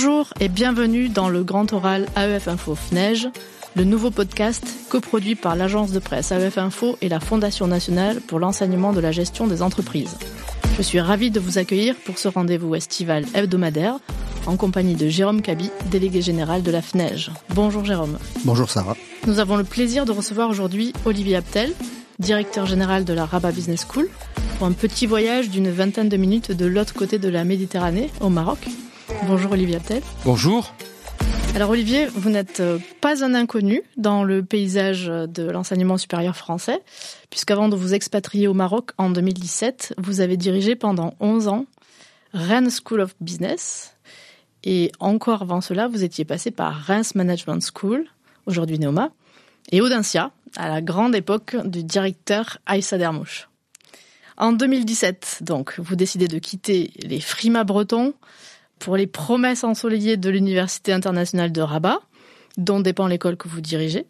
Bonjour et bienvenue dans le grand oral AEF Info FNEJ, le nouveau podcast coproduit par l'agence de presse AEF Info et la Fondation nationale pour l'enseignement de la gestion des entreprises. Je suis ravie de vous accueillir pour ce rendez-vous estival hebdomadaire en compagnie de Jérôme Cabi, délégué général de la FNEJ. Bonjour Jérôme. Bonjour Sarah. Nous avons le plaisir de recevoir aujourd'hui Olivier Aptel, directeur général de la Rabat Business School, pour un petit voyage d'une vingtaine de minutes de l'autre côté de la Méditerranée, au Maroc. Bonjour Olivier Aptel. Bonjour. Alors Olivier, vous n'êtes pas un inconnu dans le paysage de l'enseignement supérieur français, puisqu'avant de vous expatrier au Maroc en 2017, vous avez dirigé pendant 11 ans Rennes School of Business, et encore avant cela, vous étiez passé par Reims Management School, aujourd'hui Neoma, et Audencia, à la grande époque du directeur Aïssa Dermouche. En 2017, donc, vous décidez de quitter les frimas bretons pour les promesses ensoleillées de l'Université internationale de Rabat, dont dépend l'école que vous dirigez,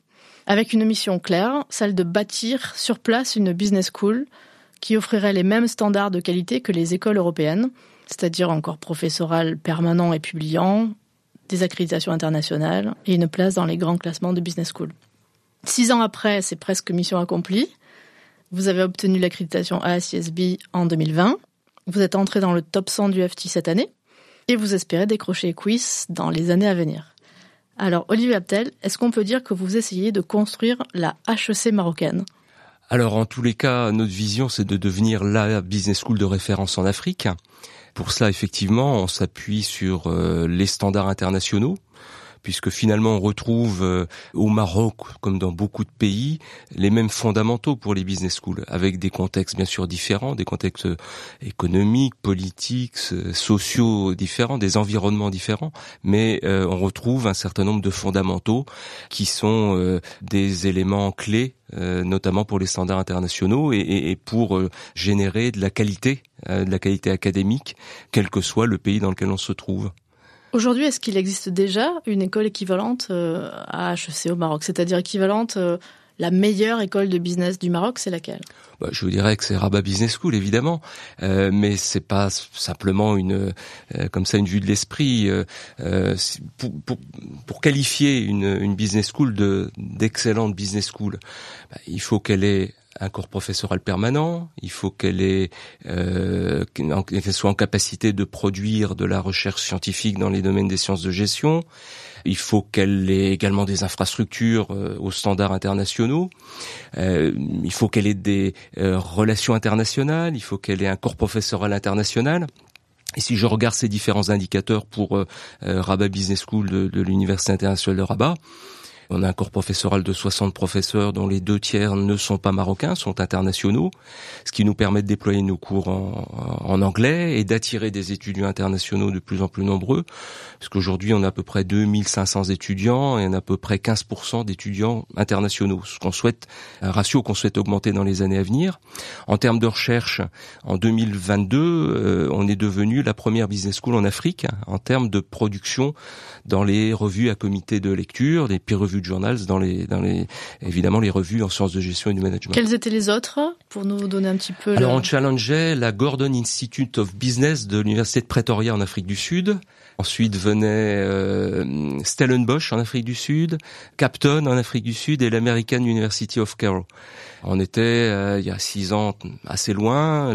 avec une mission claire, celle de bâtir sur place une business school qui offrirait les mêmes standards de qualité que les écoles européennes, c'est-à-dire encore professoral permanent et publiant, des accréditations internationales et une place dans les grands classements de business school. Six ans après, c'est presque mission accomplie. Vous avez obtenu l'accréditation ASISB en 2020. Vous êtes entré dans le top 100 du FT cette année et vous espérez décrocher quiz dans les années à venir. Alors, Olivier Abtel, est-ce qu'on peut dire que vous essayez de construire la HEC marocaine? Alors, en tous les cas, notre vision, c'est de devenir la business school de référence en Afrique. Pour cela, effectivement, on s'appuie sur euh, les standards internationaux puisque finalement on retrouve euh, au Maroc, comme dans beaucoup de pays, les mêmes fondamentaux pour les business schools, avec des contextes bien sûr différents, des contextes euh, économiques, politiques, sociaux différents, des environnements différents, mais euh, on retrouve un certain nombre de fondamentaux qui sont des éléments clés notamment pour les standards internationaux et, pour générer de la qualité, de la qualité académique, quel que soit le pays dans lequel on se trouve. Aujourd'hui, est-ce qu'il existe déjà une école équivalente euh, à HEC au Maroc, c'est-à-dire équivalente euh, la meilleure école de business du Maroc, c'est laquelle? Bah, Je vous dirais que c'est Rabat Business School, évidemment, euh, mais c'est pas simplement une euh, comme ça une vue de l'esprit. pour, qualifier une, business school de d'excellente business school, bah, il faut qu'elle ait un corps professoral permanent, il faut qu'elle ait euh, qu'elle soit en capacité de produire de la recherche scientifique dans les domaines des sciences de gestion. Il faut qu'elle ait également des infrastructures euh, aux standards internationaux. Euh, il faut qu'elle ait des euh, relations internationales. Il faut qu'elle ait un corps professoral international. Et si je regarde ces différents indicateurs pour Rabat Business School de, de l'Université internationale de Rabat, on a un corps professoral de 60 professeurs dont les deux tiers ne sont pas marocains, sont internationaux, ce qui nous permet de déployer nos cours en, anglais et d'attirer des étudiants internationaux de plus en plus nombreux, parce qu'aujourd'hui on a à peu près 2500 étudiants et on a à peu près 15% d'étudiants internationaux, ce qu'on souhaite, un ratio qu'on souhaite augmenter dans les années à venir. En termes de recherche, en 2022, euh, on est devenu la première business school en Afrique en termes de production dans les revues à comité de lecture, les peer revues de journals dans les, dans les, évidemment les revues en sciences de gestion et du management. Quels étaient les autres pour nous donner un petit peu Alors on challengeait la Gordon Institute of Business de l'université de Pretoria en Afrique du Sud. Ensuite venait euh, Stellenbosch en Afrique du Sud, Capton en Afrique du Sud et l'American University of Cairo. On était euh, il y a six ans assez loin.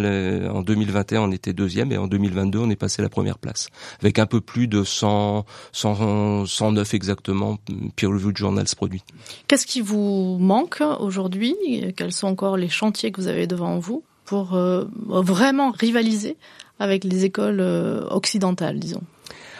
en 2021, on était deuxième et en 2022, on est passé à la première place avec un peu plus de 100, 100 109 exactement peer-reviewed journals produits. Qu'est-ce qui vous manque aujourd'hui? Quels sont encore les chantiers que vous avez devant vous pour euh, vraiment rivaliser avec les écoles euh, occidentales, disons?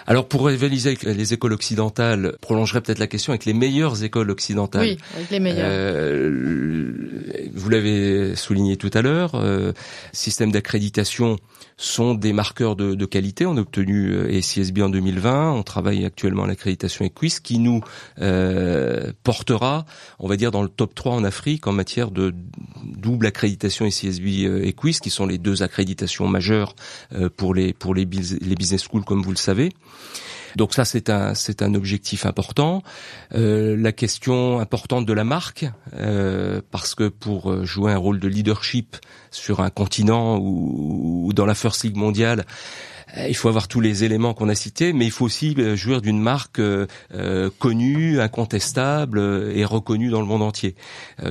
Alors pour rivaliser avec les écoles occidentales, prolongerait peut-être la question avec les meilleures écoles occidentales. Oui, avec les meilleures. Euh, vous l'avez souligné tout à l'heure, euh, système d'accréditation sont des marqueurs de, de, qualité. On a obtenu euh, CSB en 2020. On travaille actuellement à l'accréditation EQUIS qui nous euh, portera, on va dire, dans le top 3 en Afrique en matière de double accréditation CSB euh, EQUIS, qui sont les deux accréditations majeures euh, pour les pour les, les business schools, comme vous le savez. Donc ça, c'est un, c'est un objectif important. Euh, la question importante de la marque, euh, parce que pour euh, jouer un rôle de leadership sur un continent ou, ou dans la First League mondiale, il faut avoir tous les éléments qu'on a cités, mais il faut aussi euh, jouir d'une marque euh, connue, incontestable et reconnue dans le monde entier.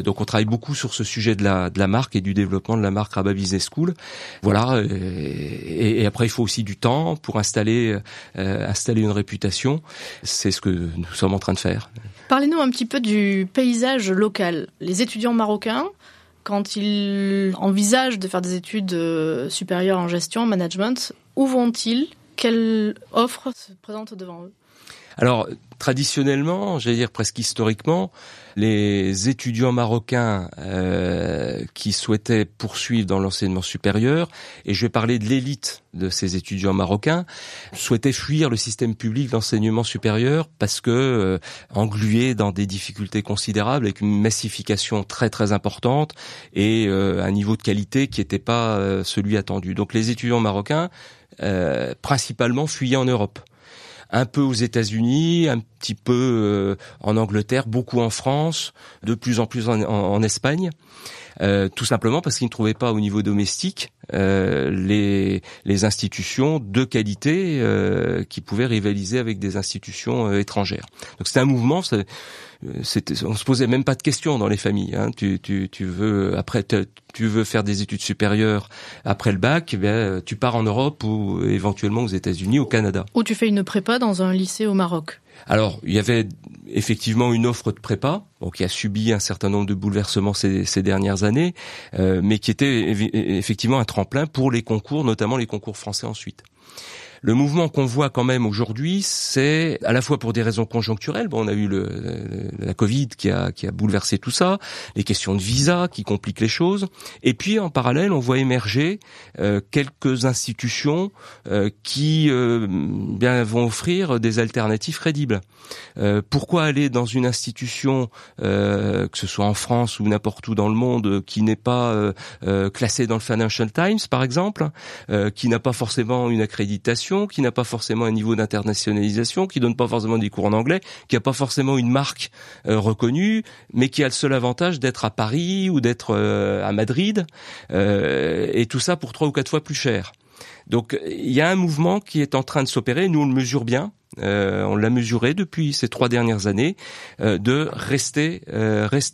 donc on travaille beaucoup sur ce sujet de la, de la marque et du développement de la marque Rabat Business School. Voilà. Et, après il faut aussi du temps pour installer installer une réputation. C'est ce que nous sommes en train de faire. Parlez-nous un petit peu du paysage local. Les étudiants marocains quand ils envisagent de faire des études supérieures en gestion, en management, où vont-ils? Quelle offre se présente devant eux? Alors traditionnellement, j'allais dire presque historiquement, les étudiants marocains euh, qui souhaitaient poursuivre dans l'enseignement supérieur, et je vais parler de l'élite de ces étudiants marocains, souhaitaient fuir le système public d'enseignement supérieur parce que euh, englués dans des difficultés considérables avec une massification très très importante et euh, un niveau de qualité qui n'était pas celui attendu. Donc les étudiants marocains euh, principalement fuyant en Europe. Un peu aux États-Unis, un petit peu euh, en Angleterre, beaucoup en France, de plus en plus en, Espagne. Euh, tout simplement parce qu'ils ne trouvaient pas au niveau domestique les, les institutions de qualité qui pouvaient rivaliser avec des institutions étrangères. Donc c'était un mouvement, on se posait même pas de questions dans les familles. Hein. Tu, tu, tu veux après tu veux faire des études supérieures après le bac, eh tu pars en Europe ou éventuellement aux États-Unis, au Canada. Ou tu fais une prépa dans un lycée au Maroc. Alors, il y avait effectivement une offre de prépa, qui a subi un certain nombre de bouleversements ces, dernières années, euh, mais qui était effectivement un tremplin pour les concours, notamment les concours français ensuite. Le mouvement qu'on voit quand même aujourd'hui, c'est à la fois pour des raisons conjoncturelles. Bon, on a eu la Covid qui a, qui a bouleversé tout ça, les questions de visa qui compliquent les choses, et puis en parallèle, on voit émerger euh, quelques institutions euh, qui euh, bien vont offrir des alternatives crédibles. pourquoi aller dans une institution, que ce soit en France ou n'importe où dans le monde, qui n'est pas classée dans le Financial Times, par exemple, qui n'a pas forcément une accréditation qui n'a pas forcément un niveau d'internationalisation, qui donne pas forcément des cours en anglais, qui a pas forcément une marque euh, reconnue, mais qui a le seul avantage d'être à Paris ou d'être euh, à Madrid, euh, et tout ça pour trois ou quatre fois plus cher. Donc il y a un mouvement qui est en train de s'opérer, nous on le mesure bien, on l'a mesuré depuis ces trois dernières années, de rester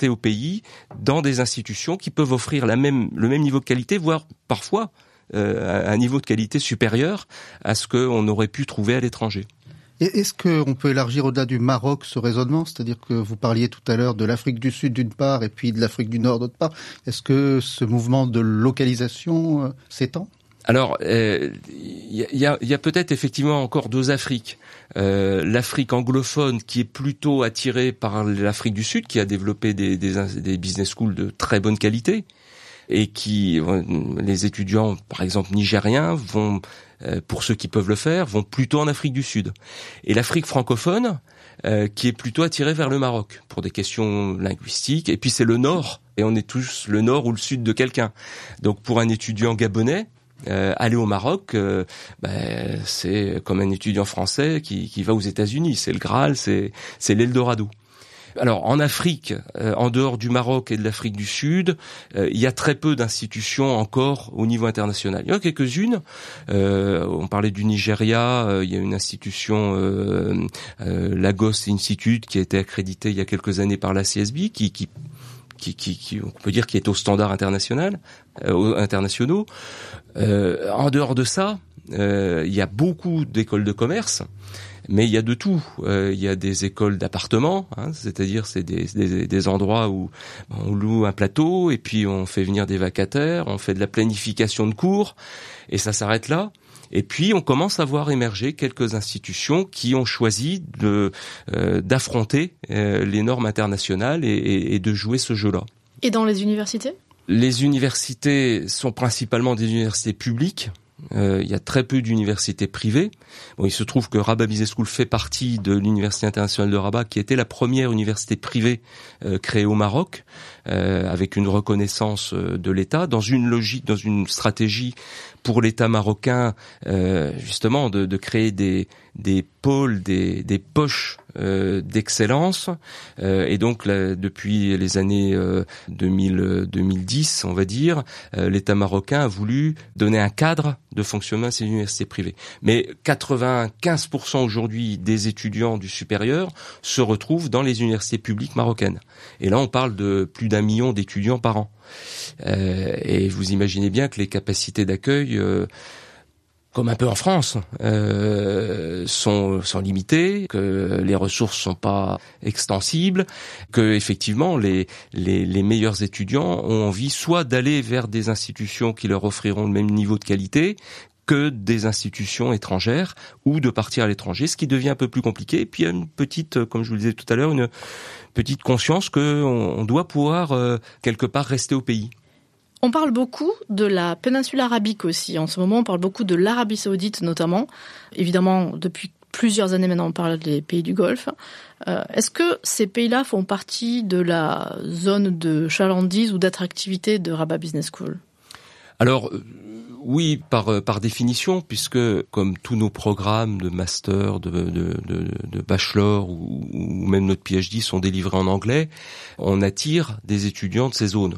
au pays dans des institutions qui peuvent offrir le même niveau de qualité, voire parfois euh, un niveau de qualité supérieur à ce qu'on aurait pu trouver à l'étranger. Est-ce qu'on peut élargir au-delà du Maroc ce raisonnement? C'est-à-dire que vous parliez tout à l'heure de l'Afrique du Sud d'une part et puis de l'Afrique du Nord d'autre part. Est-ce que ce mouvement de localisation euh, s'étend? Alors, il euh, y a, peut-être effectivement encore deux Afriques. L'Afrique anglophone qui est plutôt attirée par l'Afrique du Sud, qui a développé des, des, business schools de très bonne qualité, et qui euh, les étudiants, par exemple nigériens, vont euh, pour ceux qui peuvent le faire, vont plutôt en Afrique du Sud. Et l'Afrique francophone, euh, qui est plutôt attirée vers le Maroc pour des questions linguistiques. Et puis c'est le Nord, et on est tous le Nord ou le Sud de quelqu'un. Donc pour un étudiant gabonais, aller au Maroc, ben, c'est comme un étudiant français qui, qui va aux États-Unis. C'est le Graal, c'est l'Eldorado. Alors en Afrique, euh, en dehors du Maroc et de l'Afrique du Sud, euh, il y a très peu d'institutions encore au niveau international. Il y en a quelques-unes. Euh, on parlait du Nigeria, il y a une institution, Lagos Institute, qui a été accréditée il y a quelques années par la CSB, qui, on peut dire qui est au standard international, internationaux. en dehors de ça, il y a beaucoup d'écoles de commerce mais il y a de tout. Euh, il y a des écoles d'appartements, hein, c'est-à-dire c'est des, des, des, endroits où on loue un plateau et puis on fait venir des vacataires, on fait de la planification de cours et ça s'arrête là. Et puis on commence à voir émerger quelques institutions qui ont choisi de euh, d'affronter euh, les normes internationales et, et, et de jouer ce jeu-là. Et dans les universités? Les universités sont principalement des universités publiques. Euh, il y a très peu d'universités privées. Bon, il se trouve que Rabat Business School fait partie de l'Université internationale de Rabat, qui était la première université privée euh, créée au Maroc, euh, avec une reconnaissance de l'État, dans une logique, dans une stratégie pour l'État marocain justement de, de créer des des pôles, des, des poches euh, d'excellence. Euh, et donc, depuis les années 2000, 2010, on va dire, euh, l'État marocain a voulu donner un cadre de fonctionnement à ces universités privées. Mais 95% aujourd'hui des étudiants du supérieur se retrouvent dans les universités publiques marocaines. Et là, on parle de plus d'un million d'étudiants par an. Et vous imaginez bien que les capacités d'accueil comme un peu en France, euh, sont, limitées, que les ressources sont pas extensibles, que effectivement les meilleurs étudiants ont envie soit d'aller vers des institutions qui leur offriront le même niveau de qualité que des institutions étrangères ou de partir à l'étranger, ce qui devient un peu plus compliqué. Et puis il y a une petite, comme je vous le disais tout à l'heure, une petite conscience qu'on on doit pouvoir euh, quelque part rester au pays. On parle beaucoup de la péninsule arabique aussi. En ce moment, on parle beaucoup de l'Arabie saoudite notamment. Évidemment, depuis plusieurs années maintenant, on parle des pays du Golfe. Euh, est-ce que ces pays-là font partie de la zone de chalandise ou d'attractivité de Rabat Business School? Alors, euh, oui, par, euh, par définition, puisque comme tous nos programmes de master, de, de, bachelor ou, ou, même notre PhD sont délivrés en anglais, on attire des étudiants de ces zones.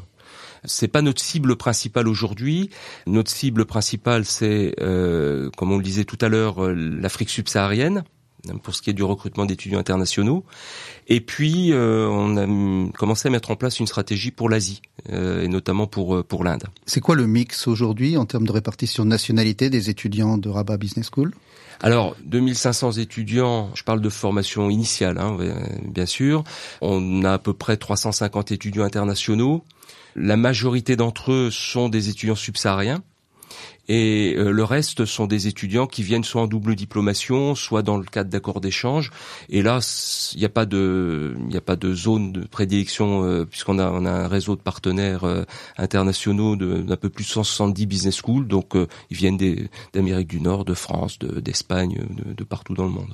C'est pas notre cible principale aujourd'hui. Notre cible principale, c'est, euh, comme on le disait tout à l'heure, euh, l'Afrique subsaharienne pour ce qui est du recrutement d'étudiants internationaux. Et puis, euh, on a commencé à mettre en place une stratégie pour l'Asie, et notamment pour, pour l'Inde. C'est quoi le mix aujourd'hui en termes de répartition de nationalité des étudiants de Rabat Business School? Alors, 2500 étudiants, je parle de formation initiale, hein, bien sûr. On a à peu près 350 étudiants internationaux. La majorité d'entre eux sont des étudiants subsahariens et euh, le reste sont des étudiants qui viennent soit en double diplomation, soit dans le cadre d'accords d'échange. Et là, il n'y a pas de, zone de prédilection euh, puisqu'on a, a un réseau de partenaires euh, internationaux d'un peu plus de 170 business schools. Donc, ils viennent d'Amérique du Nord, de France, d'Espagne, de partout dans le monde.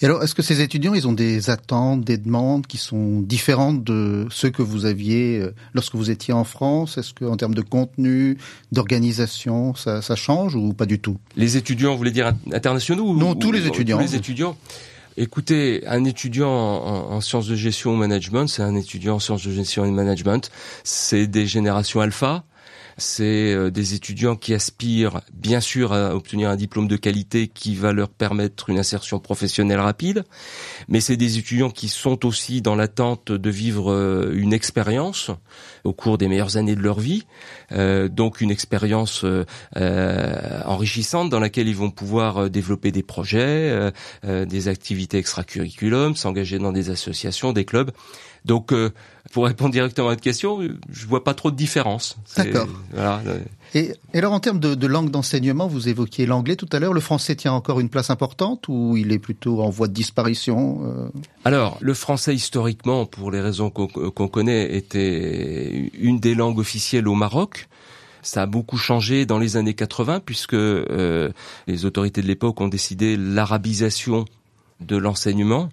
Et alors, est-ce que ces étudiants, ils ont des attentes, des demandes qui sont différentes de ceux que vous aviez euh, lorsque vous étiez en France? Est-ce que, en termes de contenu, d'organisation, ça, ça, change ou pas du tout? Les étudiants, vous voulez dire internationaux Non, tous les étudiants. Tous les étudiants. Écoutez, un étudiant en, en, sciences de gestion ou management, c'est un étudiant en sciences de gestion et management. C'est des générations alpha c'est euh, des étudiants qui aspirent bien sûr à obtenir un diplôme de qualité qui va leur permettre une insertion professionnelle rapide, mais c'est des étudiants qui sont aussi dans l'attente de vivre euh, une expérience au cours des meilleures années de leur vie, euh, donc une expérience enrichissante dans laquelle ils vont pouvoir développer des projets, des activités extracurriculum, s'engager dans des associations, des clubs. Donc, euh, pour répondre directement à votre question, je vois pas trop de différence. D'accord. Voilà. Et, alors, en termes de, langue d'enseignement, vous évoquiez l'anglais tout à l'heure. Le français tient encore une place importante ou il est plutôt en voie de disparition euh? Alors, le français, historiquement, pour les raisons qu'on connaît, était une des langues officielles au Maroc. Ça a beaucoup changé dans les années 80 puisque euh, les autorités de l'époque ont décidé l'arabisation de l'enseignement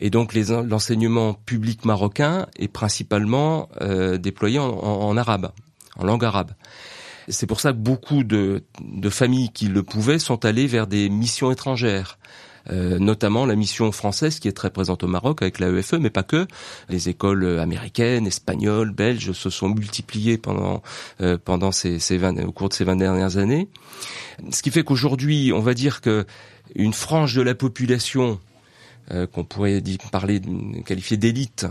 et donc l'enseignement public marocain est principalement euh, déployé en, arabe, en langue arabe. C'est pour ça que beaucoup de, familles qui le pouvaient sont allées vers des missions étrangères. Euh, notamment la mission française qui est très présente au Maroc avec l'AEFE, mais pas que. Les écoles américaines, espagnoles, belges se sont multipliées pendant euh, pendant ces, ces au cours de ces 20 dernières années. Ce qui fait qu'aujourd'hui, on va dire que une frange de la population qu'on pourrait parler, qualifier d'élite,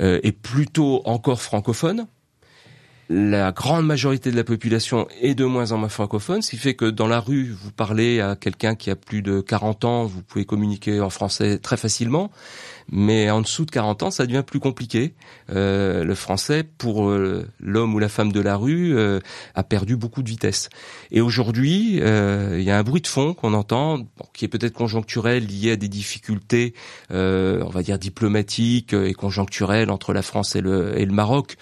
euh, est plutôt encore francophone. La grande majorité de la population est de moins en moins francophone, ce qui fait que dans la rue, vous parlez à quelqu'un qui a plus de 40 ans, vous pouvez communiquer en français très facilement mais en dessous de 40 ans, ça devient plus compliqué. Euh, le français, pour euh, l'homme ou la femme de la rue, euh, a perdu beaucoup de vitesse. Et aujourd'hui, il y a un bruit de fond qu'on entend, qui est peut-être conjoncturel, lié à des difficultés, on va dire diplomatiques et conjoncturelles entre la France et et le Maroc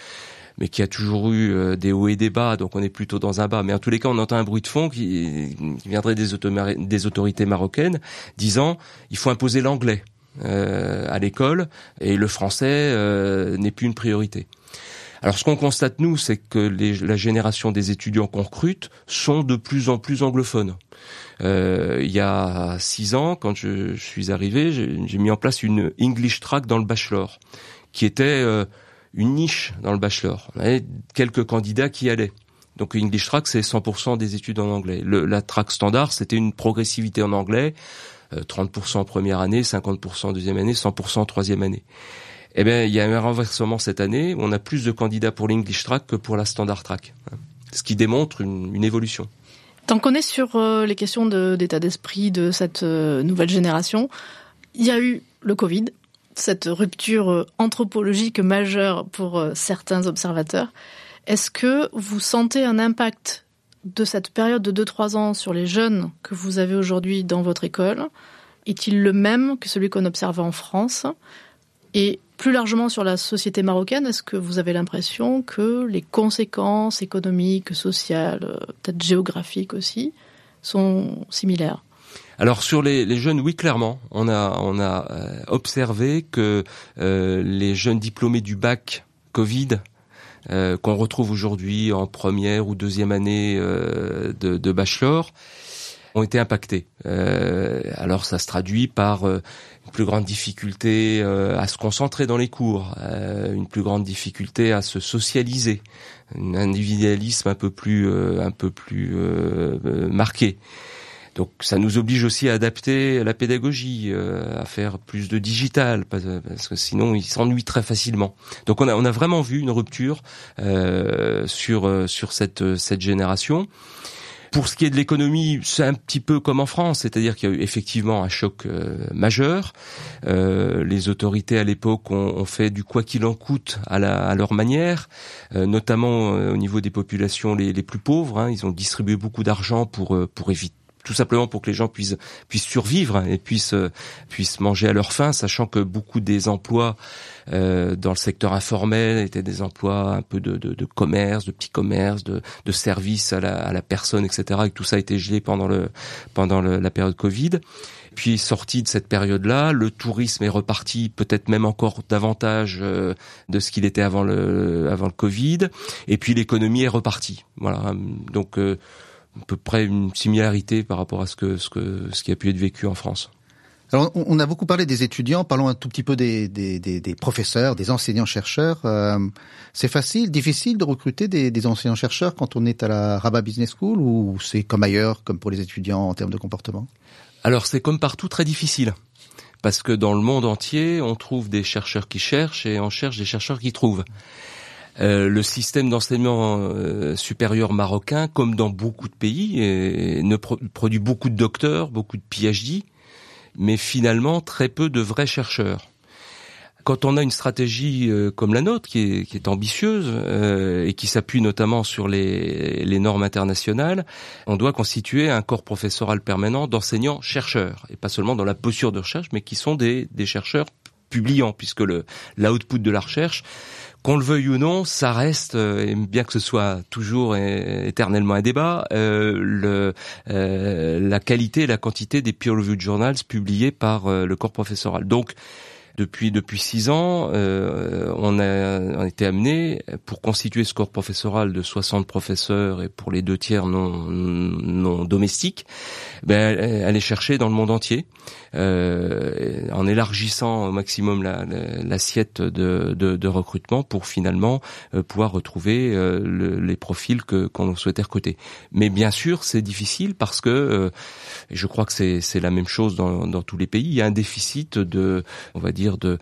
mais qui a toujours eu des hauts et des bas, donc on est plutôt dans un bas. Mais en tous les cas, on entend un bruit de fond qui, qui viendrait des, des autorités marocaines disant il faut imposer l'anglais. Euh, à l'école et le français euh, n'est plus une priorité. Alors ce qu'on constate nous, c'est que les, la génération des étudiants qu'on recrute sont de plus en plus anglophones. Euh, il y a six ans, quand je, je suis arrivé, j'ai mis en place une English track dans le bachelor, qui était euh, une niche dans le bachelor. Quelques candidats qui allaient. Donc English track, c'est 100% des études en anglais. Le, la track standard, c'était une progressivité en anglais, 30% euh, première année, 50% deuxième année, 100% troisième année. Eh bien, il y a un renversement cette année. On a plus de candidats pour l'English track que pour la standard track, ce qui démontre une, une évolution. Tant qu'on est sur euh, les questions d'état d'esprit de cette euh, nouvelle génération, il y a eu le Covid, cette rupture euh, anthropologique majeure pour certains observateurs. Est-ce que vous sentez un impact de cette période de 2-3 ans sur les jeunes que vous avez aujourd'hui dans votre école? Est-il le même que celui qu'on observe en France? Et plus largement sur la société marocaine, est-ce que vous avez l'impression que les conséquences économiques, sociales, peut-être géographiques aussi, sont similaires? Alors sur les, les, jeunes, oui, clairement, on a on a euh, observé que euh, les jeunes diplômés du bac Covid euh, qu'on retrouve aujourd'hui en première ou deuxième année euh, de, de, bachelor ont été impactés. Euh, alors ça se traduit par une plus grande difficulté euh, à se concentrer dans les cours, euh, une plus grande difficulté à se socialiser, un individualisme un peu plus euh, un peu plus marqué. Donc ça nous oblige aussi à adapter la pédagogie, à faire plus de digital, parce que sinon ils s'ennuient très facilement. Donc on a on a vraiment vu une rupture sur sur cette cette génération. Pour ce qui est de l'économie, c'est un petit peu comme en France, c'est-à-dire qu'il y a eu effectivement un choc euh, majeur. Euh, les autorités à l'époque ont, ont, fait du quoi qu'il en coûte à, la, à leur manière, euh, notamment euh, au niveau des populations les, les plus pauvres. Hein. Ils ont distribué beaucoup d'argent pour euh, pour éviter tout simplement pour que les gens puissent puissent survivre et puissent puissent manger à leur faim, sachant que beaucoup des emplois euh, dans le secteur informel étaient des emplois un peu de, de, de commerce, de petits commerces, de, de services à la, à la, personne, etc. Et que tout ça a été gelé pendant le pendant le, la période Covid. Puis sorti de cette période-là, le tourisme est reparti peut-être même encore davantage euh, de ce qu'il était avant le avant le Covid. Et puis l'économie est repartie. Voilà. Donc euh, à peu près une similarité par rapport à ce que ce que ce qui a pu être vécu en France. Alors, on a beaucoup parlé des étudiants, parlons un tout petit peu des, des, des, des professeurs, des enseignants-chercheurs. Euh, c'est facile, difficile de recruter des, des enseignants-chercheurs quand on est à la Rabat Business School ou c'est comme ailleurs, comme pour les étudiants en termes de comportement? Alors, c'est comme partout très difficile. Parce que dans le monde entier, on trouve des chercheurs qui cherchent et on cherche des chercheurs qui trouvent. Euh, le système d'enseignement euh, supérieur marocain, comme dans beaucoup de pays, ne pro produit beaucoup de docteurs, beaucoup de PhD, mais finalement très peu de vrais chercheurs. Quand on a une stratégie euh, comme la nôtre, qui est, ambitieuse euh, et qui s'appuie notamment sur les, normes internationales, on doit constituer un corps professoral permanent d'enseignants-chercheurs, et pas seulement dans la posture de recherche, mais qui sont des, chercheurs publiants, puisque l'output de la recherche, qu'on le veuille ou non, ça reste, euh, et bien que ce soit toujours éternellement un débat, euh, euh, la qualité et la quantité des peer-reviewed journals publiés par le corps professoral. Donc, depuis depuis six ans, on a, été amené pour constituer ce corps professoral de 60 professeurs et pour les deux tiers non non domestiques, ben aller chercher dans le monde entier, euh, en élargissant au maximum l'assiette la, de, recrutement pour finalement euh, pouvoir retrouver euh, le, les profils que qu'on souhaitait recruter. Mais bien sûr, c'est difficile parce que euh, je crois que c'est la même chose dans, tous les pays. Il y a un déficit de on va dire de,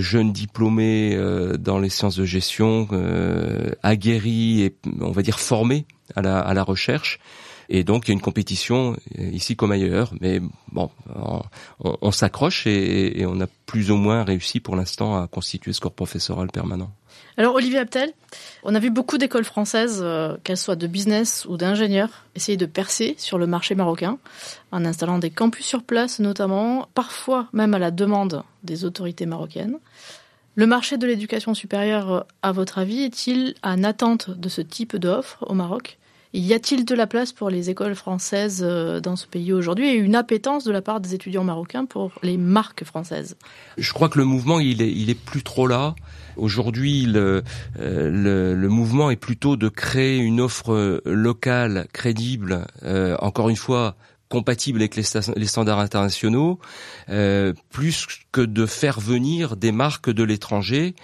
jeunes diplômés dans les sciences de gestion, aguerris et on va dire formés à la recherche. Et donc il y a une compétition euh, ici comme ailleurs, mais bon, on, s'accroche et, on a plus ou moins réussi pour l'instant à constituer ce corps professoral permanent. Alors Olivier Abtel, on a vu beaucoup d'écoles françaises, euh, qu'elles soient de business ou d'ingénieurs, essayer de percer sur le marché marocain en installant des campus sur place notamment, parfois même à la demande des autorités marocaines. Le marché de l'éducation supérieure, à votre avis, est-il en attente de ce type d'offre au Maroc? Y a-t-il de la place pour les écoles françaises euh, dans ce pays aujourd'hui et une appétence de la part des étudiants marocains pour les marques françaises? Je crois que le mouvement, il est, plus trop là. Aujourd'hui, le, euh, le, mouvement est plutôt de créer une offre locale crédible, euh, encore une fois, compatible avec les, standards internationaux, euh, plus que de faire venir des marques de l'étranger.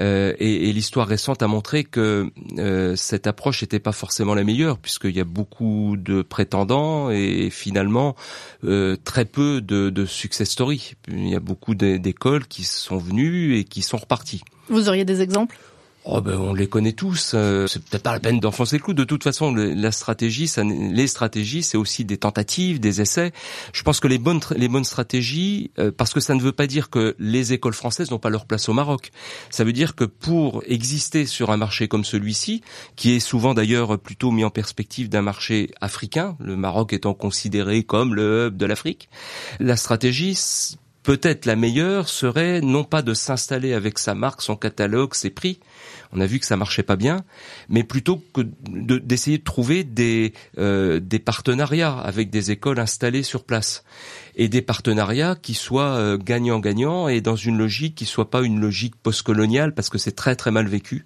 Euh, et, l'histoire récente a montré que euh, cette approche n'était pas forcément la meilleure, puisqu'il y a beaucoup de prétendants et finalement très peu de, de success story. Il y a beaucoup d'écoles qui sont venues et qui sont reparties. Vous auriez des exemples? Oh ben on les connaît tous. Euh, c'est peut-être pas la peine d'enfoncer le clou. De toute façon, la stratégie, ça, les stratégies, c'est aussi des tentatives, des essais. Je pense que les bonnes stratégies, euh, parce que ça ne veut pas dire que les écoles françaises n'ont pas leur place au Maroc. Ça veut dire que pour exister sur un marché comme celui-ci, qui est souvent d'ailleurs plutôt mis en perspective d'un marché africain, le Maroc étant considéré comme le hub de l'Afrique, la stratégie peut-être la meilleure serait non pas de s'installer avec sa marque, son catalogue, ses prix, on a vu que ça marchait pas bien, mais plutôt que d'essayer de, trouver des, euh, des partenariats avec des écoles installées sur place et des partenariats qui soient euh, gagnant-gagnant et dans une logique qui soit pas une logique postcoloniale parce que c'est très très mal vécu.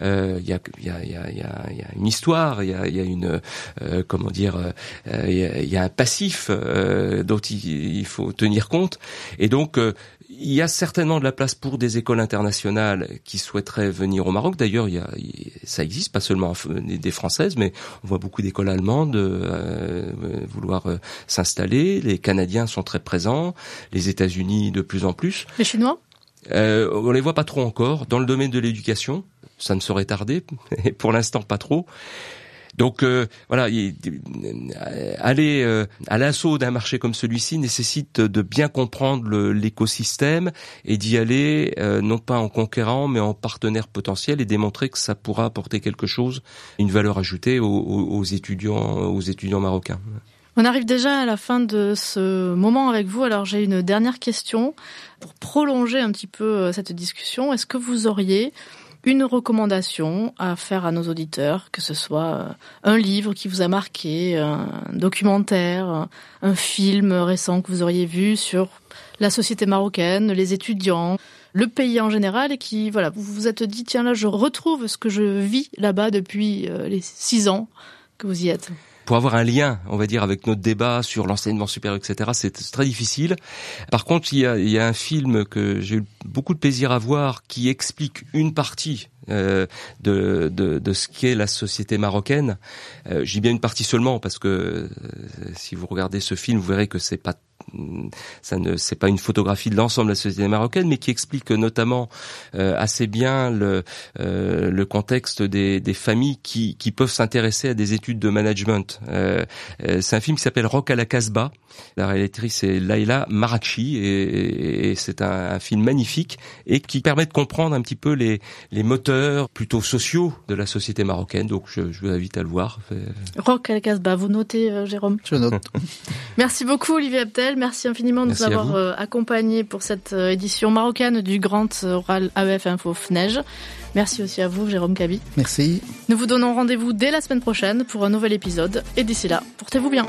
Il y, a, y, a, y, a, y, a, une histoire, il y a, une euh, comment dire, il y, a, un passif dont il, il, faut tenir compte et donc il y a certainement de la place pour des écoles internationales qui souhaiteraient venir au Maroc. D'ailleurs, il ça existe, pas seulement des françaises, mais on voit beaucoup d'écoles allemandes euh, vouloir euh, s'installer. Les Canadiens sont très présents, les États-Unis de plus en plus. Les Chinois? Euh, On les voit pas trop encore. Dans le domaine de l'éducation, ça ne saurait tarder, et pour l'instant pas trop. Donc euh, voilà, aller euh, à l'assaut d'un marché comme celui-ci nécessite de bien comprendre l'écosystème et d'y aller euh, non pas en conquérant mais en partenaire potentiel et démontrer que ça pourra apporter quelque chose, une valeur ajoutée aux, étudiants, aux étudiants marocains. On arrive déjà à la fin de ce moment avec vous. Alors j'ai une dernière question pour prolonger un petit peu cette discussion. Est-ce que vous auriez une recommandation à faire à nos auditeurs, que ce soit euh, un livre qui vous a marqué, un documentaire, un film récent que vous auriez vu sur la société marocaine, les étudiants, le pays en général, et qui, voilà, vous vous êtes dit, tiens là, je retrouve ce que je vis là-bas depuis euh, les six ans que vous y êtes pour avoir un lien, on va dire, avec notre débat sur l'enseignement supérieur, etc., c'est très difficile. Par contre, il y a, il y a un film que j'ai eu beaucoup de plaisir à voir qui explique une partie euh, de, de, de, ce qu'est la société marocaine. Euh, J'ai bien une partie seulement parce que euh, si vous regardez ce film, vous verrez que c'est pas ça ne c'est pas une photographie de l'ensemble de la société marocaine, mais qui explique notamment euh, assez bien le, euh, le contexte des, des familles qui, qui peuvent s'intéresser à des études de management. Euh, c'est un film qui s'appelle Rock à la Casbah. La réalisatrice est Laila Marakchi et, et c'est un, un, film magnifique et qui permet de comprendre un petit peu les, les moteurs plutôt sociaux de la société marocaine. Donc je, je vous invite à le voir. Rock Al-Kasbah, vous notez euh, Jérôme? Je note. Merci beaucoup Olivier Abdel, merci infiniment de nous avoir euh, accompagnés pour cette euh, édition marocaine du Grand Oral AEF Info FNEJ. Merci aussi à vous Jérôme Kaby. Merci. Nous vous donnons rendez-vous dès la semaine prochaine pour un nouvel épisode et d'ici là, portez-vous bien.